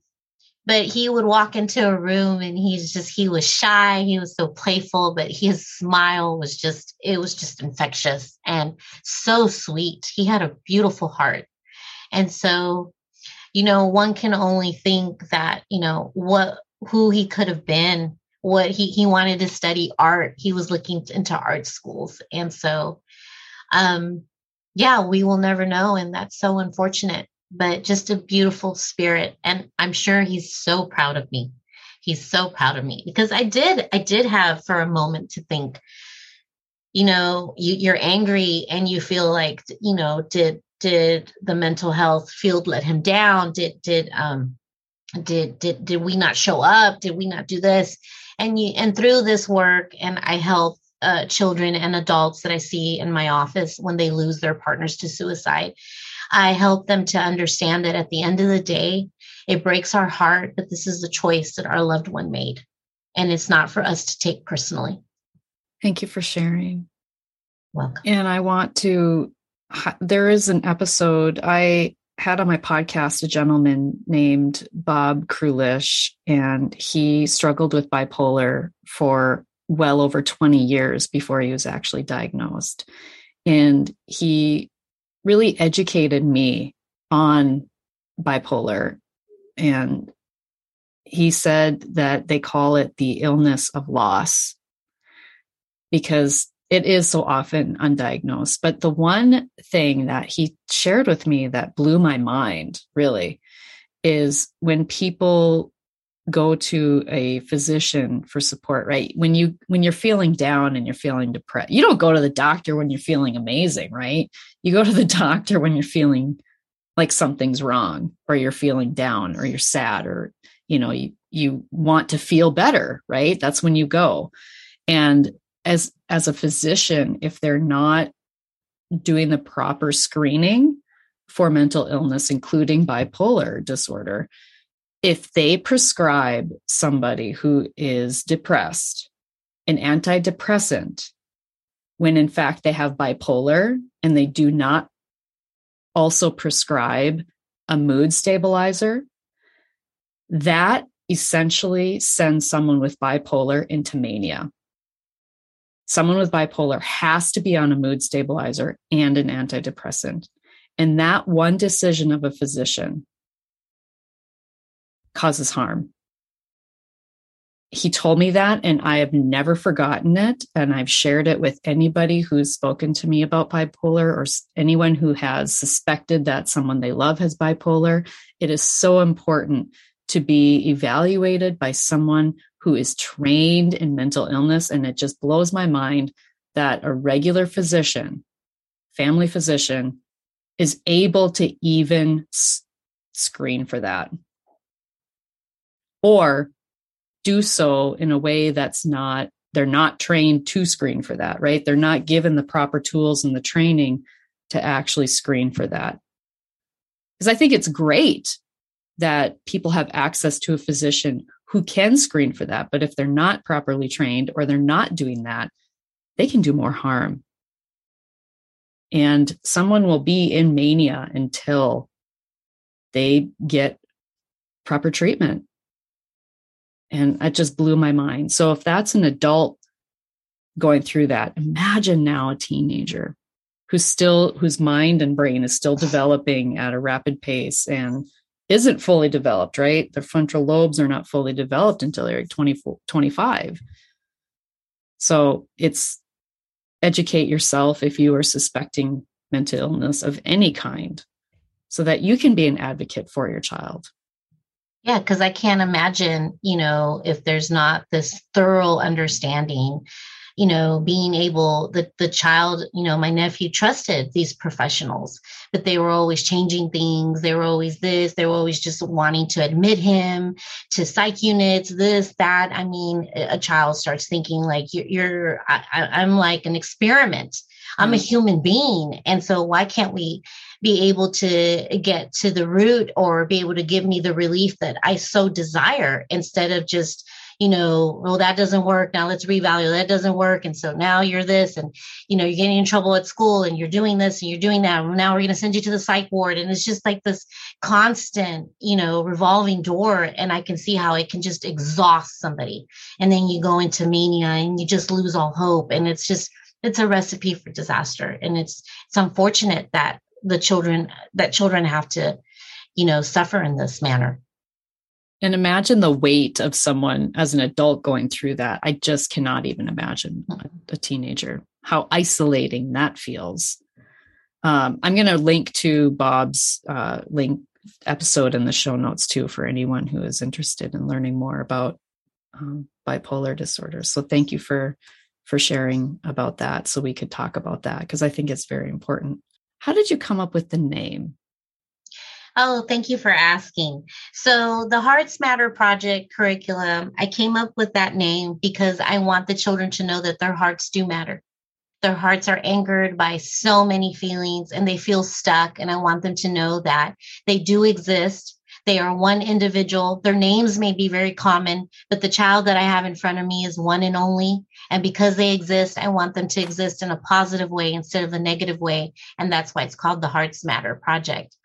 B: but he would walk into a room and he's just he was shy he was so playful but his smile was just it was just infectious and so sweet. He had a beautiful heart. And so you know one can only think that you know what who he could have been what he he wanted to study art. He was looking into art schools. And so um yeah we will never know. And that's so unfortunate but just a beautiful spirit. And I'm sure he's so proud of me. He's so proud of me because I did, I did have for a moment to think, you know, you, you're angry and you feel like, you know, did, did the mental health field let him down? Did, did, um, did, did, did we not show up? Did we not do this? And you, and through this work and I help uh, children and adults that I see in my office when they lose their partners to suicide. I help them to understand that at the end of the day, it breaks our heart, but this is the choice that our loved one made. And it's not for us to take personally.
A: Thank you for sharing.
B: Welcome.
A: And I want to, there is an episode I had on my podcast a gentleman named Bob Krulish, and he struggled with bipolar for well over 20 years before he was actually diagnosed. And he really educated me on bipolar. And he said that they call it the illness of loss because it is so often undiagnosed. But the one thing that he shared with me that blew my mind really is when people go to a physician for support right? When you when you're feeling down and you're feeling depressed you don't go to the doctor when you're feeling amazing right? You go to the doctor when you're feeling like something's wrong or you're feeling down or you're sad or you know you you want to feel better right? That's when you go. And as as a physician if they're not doing the proper screening for mental illness including bipolar disorder if they prescribe somebody who is depressed an antidepressant when in fact they have bipolar and they do not also prescribe a mood stabilizer, that essentially sends someone with bipolar into mania. Someone with bipolar has to be on a mood stabilizer and an antidepressant. And that one decision of a physician causes harm. He told me that, and I have never forgotten it. And I've shared it with anybody who's spoken to me about bipolar or anyone who has suspected that someone they love has bipolar. It is so important to be evaluated by someone who is trained in mental illness. And it just blows my mind that a regular physician, family physician, is able to even screen for that or do so in a way that's not they're not trained to screen for that right? They're not given the proper tools and the training to actually screen for that. Because i think it's great that people have access to a physician who can screen for that but if they're not properly trained or they're not doing that they can do more harm. And someone will be in mania until they get proper treatment and it just blew my mind. So if that's an adult going through that, imagine now a teenager who's still whose mind and brain is still developing at a rapid pace and isn't fully developed, right? Their frontal lobes are not fully developed until they're 24, 25. So it's educate yourself if you are suspecting mental illness of any kind so that you can be an advocate for your child.
B: Yeah, because I can't imagine, you know, if there's not this thorough understanding you know, being able, the, the child, you know, my nephew trusted these professionals, but they were always changing things. They were always this, they were always just wanting to admit him to psych units, this, that. I mean, a child starts thinking like, you're, you're I, I'm like an experiment. I'm a mm-hmm. human being. And so why can't we be able to get to the root or be able to give me the relief that I so desire instead of just you know, well, that doesn't work. Now let's revalue. That doesn't work. And so now you're this, and, you know, you're getting in trouble at school and you're doing this and you're doing that. Now we're going to send you to the psych ward. And it's just like this constant, you know, revolving door. And I can see how it can just exhaust somebody. And then you go into mania and you just lose all hope. And it's just, it's a recipe for disaster. And it's, it's unfortunate that the children, that children have to, you know, suffer in this manner.
A: And imagine the weight of someone as an adult going through that. I just cannot even imagine a, a teenager, how isolating that feels. Um, I'm going to link to Bob's uh, link episode in the show notes too for anyone who is interested in learning more about um, bipolar disorder. So thank you for for sharing about that so we could talk about that because I think it's very important. How did you come up with the name?
B: Oh, thank you for asking. So, the Hearts Matter Project curriculum, I came up with that name because I want the children to know that their hearts do matter. Their hearts are angered by so many feelings and they feel stuck. And I want them to know that they do exist. They are one individual. Their names may be very common, but the child that I have in front of me is one and only. And because they exist, I want them to exist in a positive way instead of a negative way. And that's why it's called the Hearts Matter Project.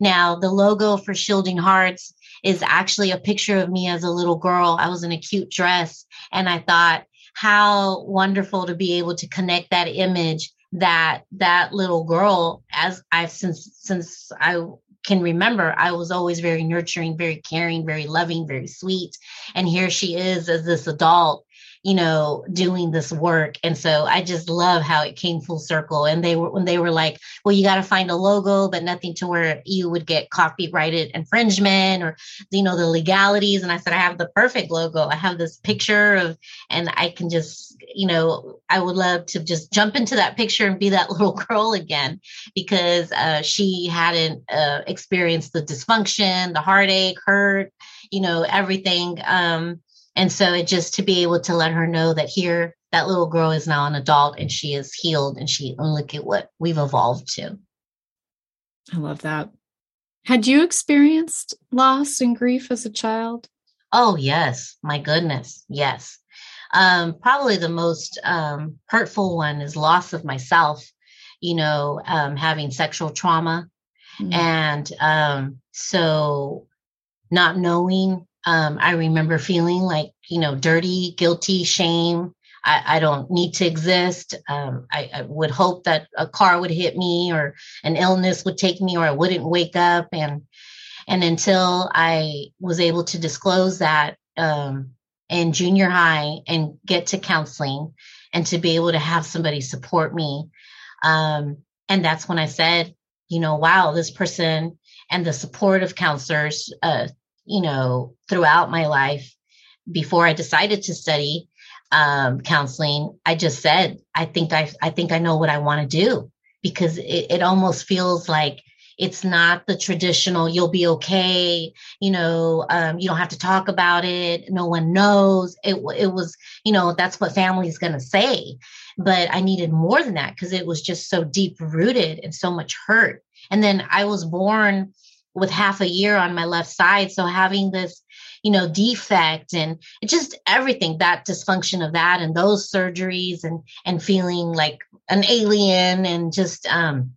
B: Now, the logo for Shielding Hearts is actually a picture of me as a little girl. I was in a cute dress, and I thought, how wonderful to be able to connect that image that that little girl as I've since since I can remember I was always very nurturing, very caring, very loving, very sweet. And here she is as this adult you know, doing this work. And so I just love how it came full circle. And they were, when they were like, well, you got to find a logo, but nothing to where you would get copyrighted infringement or, you know, the legalities. And I said, I have the perfect logo. I have this picture of, and I can just, you know, I would love to just jump into that picture and be that little girl again because uh, she hadn't uh, experienced the dysfunction, the heartache, hurt, you know, everything. Um, and so it just to be able to let her know that here, that little girl is now an adult and she is healed and she, and look at what we've evolved to.
A: I love that. Had you experienced loss and grief as a child?
B: Oh, yes. My goodness. Yes. Um, probably the most um, hurtful one is loss of myself, you know, um, having sexual trauma. Mm-hmm. And um, so not knowing um, I remember feeling like, you know, dirty, guilty, shame. I, I don't need to exist. Um, I, I, would hope that a car would hit me or an illness would take me or I wouldn't wake up. And, and until I was able to disclose that um, in junior high and get to counseling and to be able to have somebody support me. Um, and that's when I said, you know, wow, this person and the support of counselors uh, you know, throughout my life before I decided to study um, counseling, I just said, I think I, I think I know what I want to do. Because it, it almost feels like it's not the traditional you'll be okay you know um, you don't have to talk about it. No one knows. It, it was you know that's what family's going to say. But i needed more than that because it was just so deep rooted and so much hurt. And then i was born with half a year on my left side. So having this, you know, defect and just everything, that dysfunction of that and those surgeries and and feeling like an alien and just um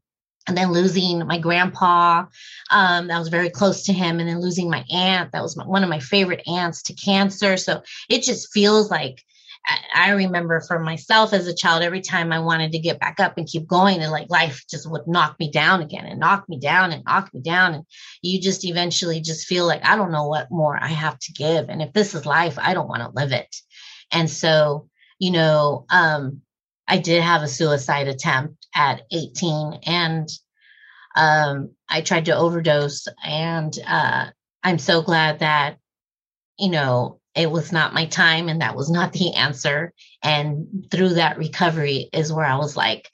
B: and then losing my grandpa um, that was very close to him and then losing my aunt that was my, one of my favorite aunts to cancer so it just feels like I remember for myself as a child, every time I wanted to get back up and keep going, and like life just would knock me down again and knock me down and knock me down. And you just eventually just feel like, I don't know what more I have to give. And if this is life, I don't want to live it. And so, you know, um, I did have a suicide attempt at 18 and um, I tried to overdose. And uh, I'm so glad that, you know, it was not my time and that was not the answer. And through that recovery is where I was like,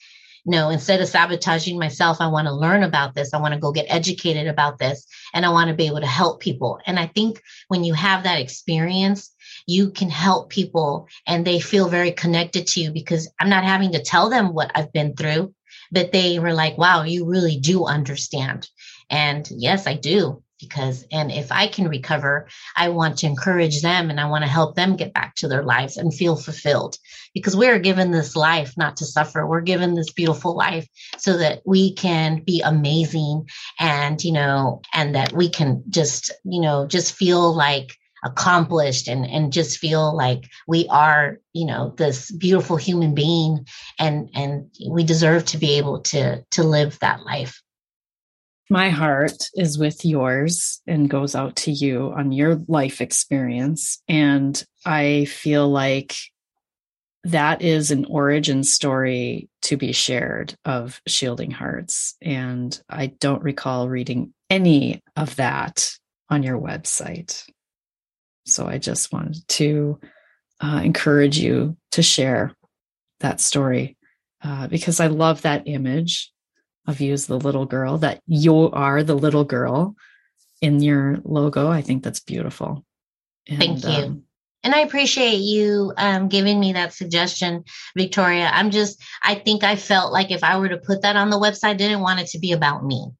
B: no, instead of sabotaging myself, I want to learn about this. I want to go get educated about this and I want to be able to help people. And I think when you have that experience, you can help people and they feel very connected to you because I'm not having to tell them what I've been through, but they were like, wow, you really do understand. And yes, I do because and if i can recover i want to encourage them and i want to help them get back to their lives and feel fulfilled. Because we're given this life not to suffer. We're given this beautiful life so that we can be amazing and you know and that we can just you know just feel like accomplished and and just feel like we are you know this beautiful human being and and we deserve to be able to to live that life
A: my heart is with yours and goes out to you on your life experience. And I feel like that is an origin story to be shared of Shielding Hearts. And I don't recall reading any of that on your website. So I just wanted to uh, encourage you to share that story uh, because I love that image of you as the little girl, that you are the little girl in your logo. I think that's beautiful.
B: And, Thank you. Um, and I appreciate you um, giving me that suggestion, Victoria. I'm just, I think I felt like if I were to put that on the website, I didn't want it to be about me.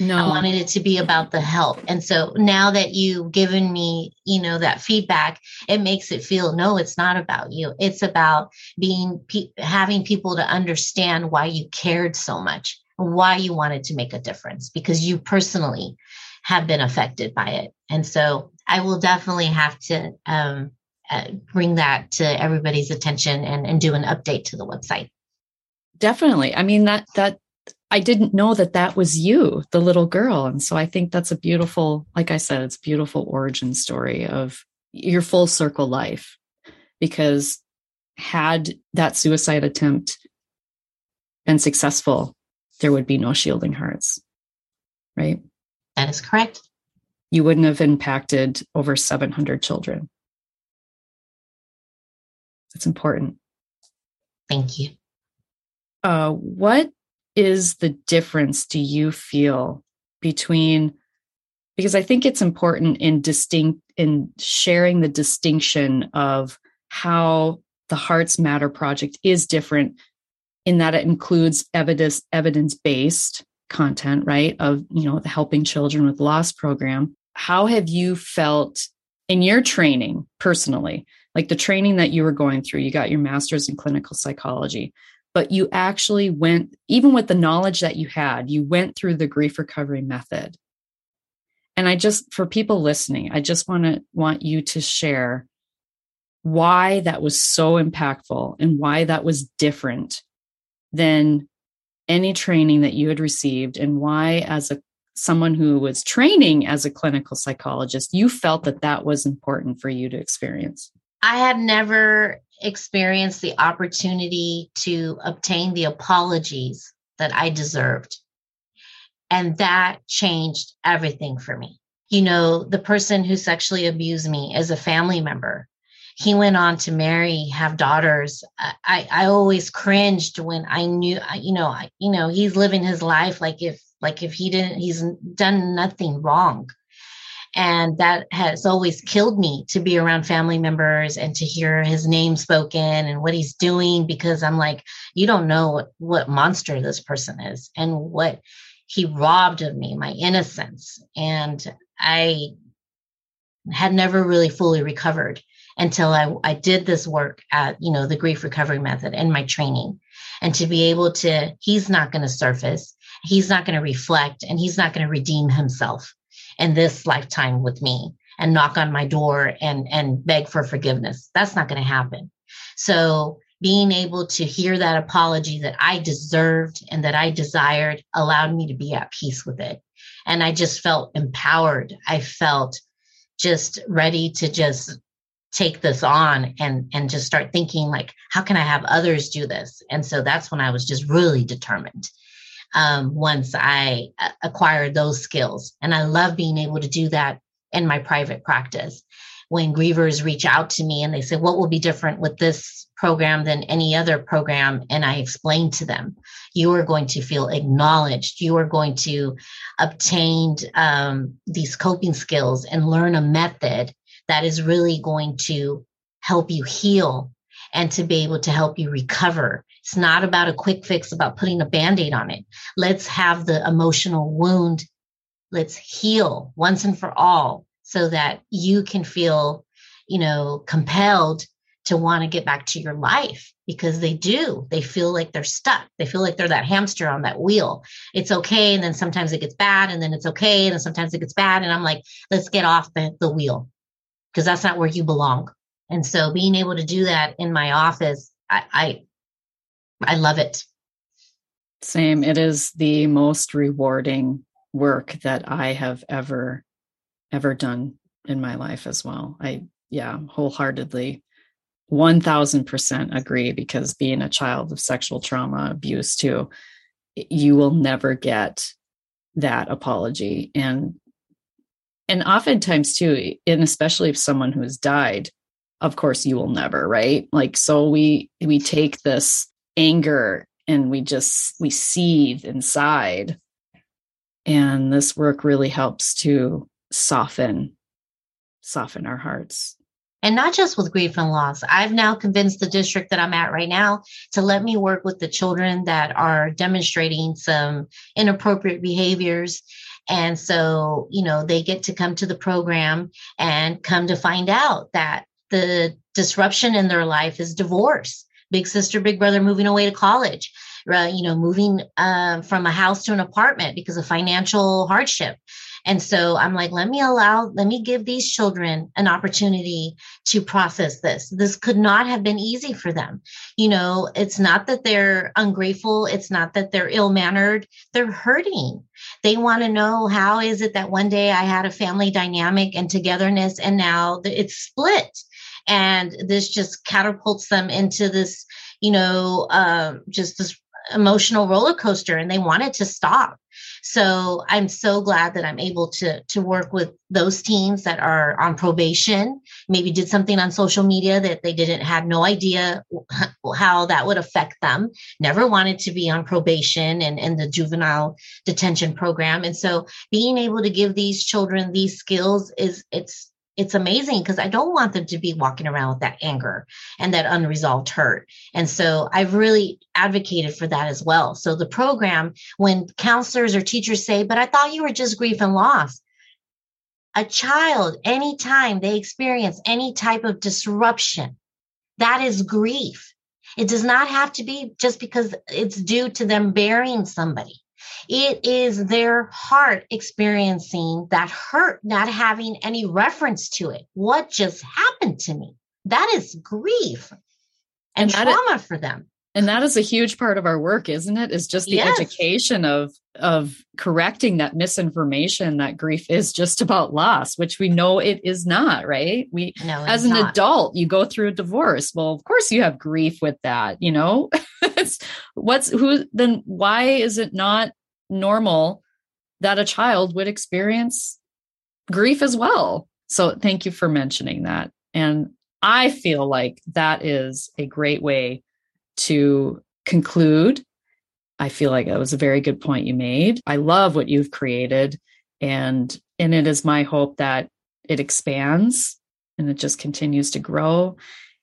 B: No. I wanted it to be about the help. And so now that you've given me, you know, that feedback, it makes it feel no, it's not about you. It's about being pe- having people to understand why you cared so much why you wanted to make a difference because you personally have been affected by it. And so I will definitely have to um, uh, bring that to everybody's attention and, and do an update to the website.
A: Definitely. I mean, that, that, I didn't know that that was you, the little girl. And so I think that's a beautiful, like I said, it's beautiful origin story of your full circle life. Because had that suicide attempt been successful, there would be no shielding hearts, right?
B: That is correct.
A: You wouldn't have impacted over 700 children. That's important.
B: Thank you.
A: Uh, what is the difference do you feel between because i think it's important in distinct in sharing the distinction of how the hearts matter project is different in that it includes evidence evidence based content right of you know the helping children with loss program. How have you felt in your training personally like the training that you were going through? You got your masters in clinical psychology but you actually went even with the knowledge that you had you went through the grief recovery method. And i just for people listening i just want to want you to share why that was so impactful and why that was different than any training that you had received and why as a someone who was training as a clinical psychologist you felt that that was important for you to experience?
B: I had never experienced the opportunity to obtain the apologies that i deserved. And that changed everything for me. You know the person who sexually abused me is a family member he went on to marry, have daughters. I, I always cringed when I knew, you know, I, you know, he's living his life like if, like if he didn't, he's done nothing wrong. And that has always killed me to be around family members and to hear his name spoken and what he's doing because I'm like, you don't know what, what monster this person is and what he robbed of me, my innocence. And I had never really fully recovered until I, I did this work at, you know, the grief recovery method and my training. And to be able to, he's not going to surface, he's not going to reflect, and he's not going to redeem himself in this lifetime with me and knock on my door and, and beg for forgiveness. That's not going to happen. So being able to hear that apology that I deserved and that I desired allowed me to be at peace with it. And I just felt empowered. I felt just ready to just take this on and and just start thinking like how can i have others do this and so that's when i was just really determined um, once i acquired those skills and i love being able to do that in my private practice when grievers reach out to me and they say, What will be different with this program than any other program? And I explain to them, You are going to feel acknowledged. You are going to obtain um, these coping skills and learn a method that is really going to help you heal and to be able to help you recover. It's not about a quick fix, about putting a band aid on it. Let's have the emotional wound. Let's heal once and for all so that you can feel, you know, compelled to want to get back to your life because they do. They feel like they're stuck. They feel like they're that hamster on that wheel. It's okay. And then sometimes it gets bad and then it's okay. And then sometimes it gets bad. And I'm like, let's get off the, the wheel because that's not where you belong. And so being able to do that in my office, I, I, I love it.
A: Same. It is the most rewarding work that I have ever ever done in my life as well. I, yeah, wholeheartedly 1000% agree because being a child of sexual trauma abuse too, you will never get that apology. And, and oftentimes too, and especially if someone who has died, of course you will never, right? Like, so we, we take this anger and we just, we seethe inside. And this work really helps to soften soften our hearts
B: and not just with grief and loss. I've now convinced the district that I'm at right now to let me work with the children that are demonstrating some inappropriate behaviors. And so, you know, they get to come to the program and come to find out that the disruption in their life is divorce, big sister, big brother moving away to college. You know, moving uh, from a house to an apartment because of financial hardship. And so I'm like, let me allow, let me give these children an opportunity to process this. This could not have been easy for them. You know, it's not that they're ungrateful. It's not that they're ill mannered. They're hurting. They want to know how is it that one day I had a family dynamic and togetherness and now it's split. And this just catapults them into this, you know, uh, just this emotional roller coaster and they want it to stop. So I'm so glad that I'm able to to work with those teens that are on probation, maybe did something on social media that they didn't had no idea how that would affect them, never wanted to be on probation and in the juvenile detention program. And so being able to give these children these skills is it's it's amazing because I don't want them to be walking around with that anger and that unresolved hurt. And so I've really advocated for that as well. So the program, when counselors or teachers say, but I thought you were just grief and loss. A child, anytime they experience any type of disruption, that is grief. It does not have to be just because it's due to them burying somebody. It is their heart experiencing that hurt, not having any reference to it. What just happened to me? That is grief and, and trauma is, for them.
A: And that is a huge part of our work, isn't it? Is just the yes. education of of correcting that misinformation that grief is just about loss, which we know it is not, right? We no, as an not. adult, you go through a divorce. Well, of course you have grief with that, you know. what's who then why is it not normal that a child would experience grief as well. So thank you for mentioning that. And I feel like that is a great way to conclude. I feel like that was a very good point you made. I love what you've created and and it is my hope that it expands and it just continues to grow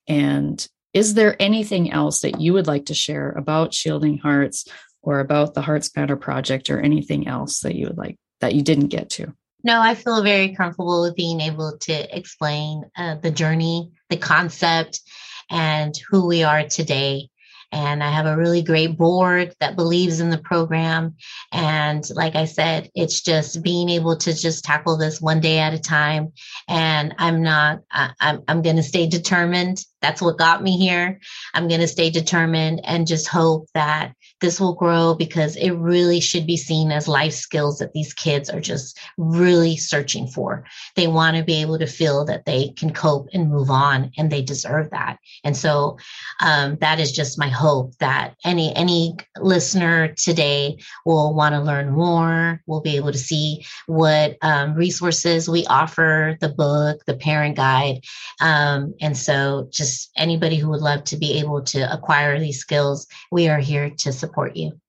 A: and is there anything else that you would like to share about shielding hearts or about the Hearts Matter project or anything else that you would like that you didn't get to?
B: No, I feel very comfortable with being able to explain uh, the journey, the concept, and who we are today. And I have a really great board that believes in the program. And like I said, it's just being able to just tackle this one day at a time. And I'm not, I, I'm, I'm going to stay determined that's what got me here. I'm going to stay determined and just hope that this will grow because it really should be seen as life skills that these kids are just really searching for. They want to be able to feel that they can cope and move on and they deserve that. And so um, that is just my hope that any any listener today will want to learn more, will be able to see what um, resources we offer, the book, the parent guide. Um, and so just anybody who would love to be able to acquire these skills, we are here to support support you.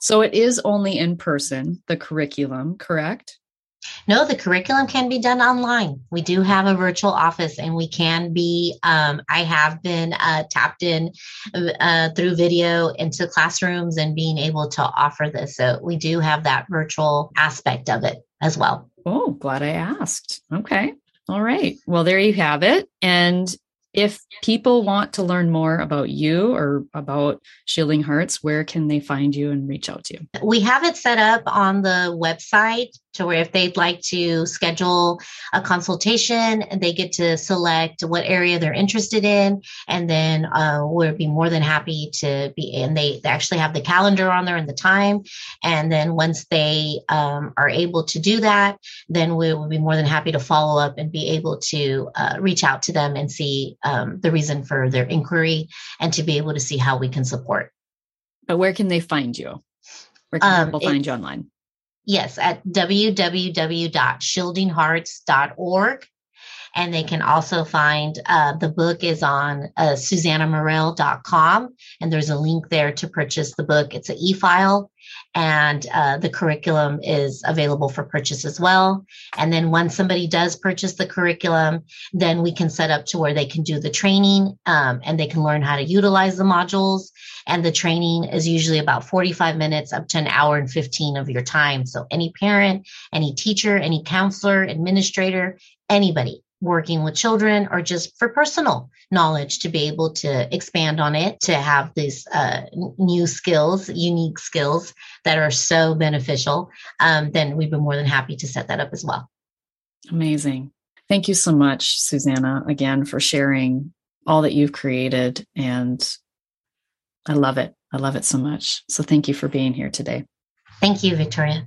A: So it is only in person, the curriculum, correct?
B: No, the curriculum can be done online. We do have a virtual office and we can be, um, I have been uh, tapped in uh, through video into classrooms and being able to offer this. So we do have that virtual aspect of it as well.
A: Oh, glad I asked. Okay. All right. Well, there you have it. And if people want to learn more about you or about Shielding Hearts, where can they find you and reach out to you?
B: We have it set up on the website to where if they'd like to schedule a consultation, they get to select what area they're interested in, and then uh, we'll be more than happy to be. And they, they actually have the calendar on there and the time, and then once they um, are able to do that, then we will be more than happy to follow up and be able to uh, reach out to them and see um, the reason for their inquiry and to be able to see how we can support.
A: But where can they find you? Where can um, people find you online?
B: Yes, at www.shieldinghearts.org. And they can also find uh, the book is on uh, susannamorel.com. And there's a link there to purchase the book. It's an e file and uh, the curriculum is available for purchase as well. And then once somebody does purchase the curriculum, then we can set up to where they can do the training um, and they can learn how to utilize the modules. And the training is usually about 45 minutes up to an hour and 15 of your time. So any parent, any teacher, any counselor, administrator, anybody working with children or just for personal knowledge to be able to expand on it, to have these uh, new skills, unique skills that are so beneficial, um, then we'd be more than happy to set that up as well.
A: Amazing. Thank you so much, susanna again, for sharing all that you've created. And I love it. I love it so much. So thank you for being here today.
B: Thank you, Victoria.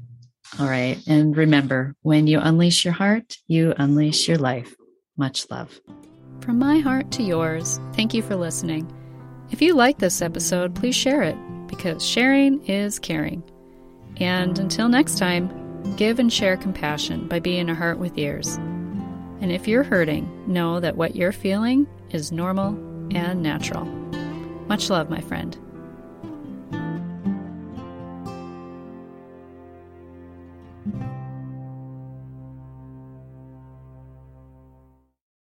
A: All right. And remember, when you unleash your heart, you unleash your life. Much love. From my heart to yours, thank you for listening. If you like this episode, please share it because sharing is caring. And until next time, give and share compassion by being a heart with ears. And if you're hurting, know that what you're feeling is normal and natural. Much love, my friend.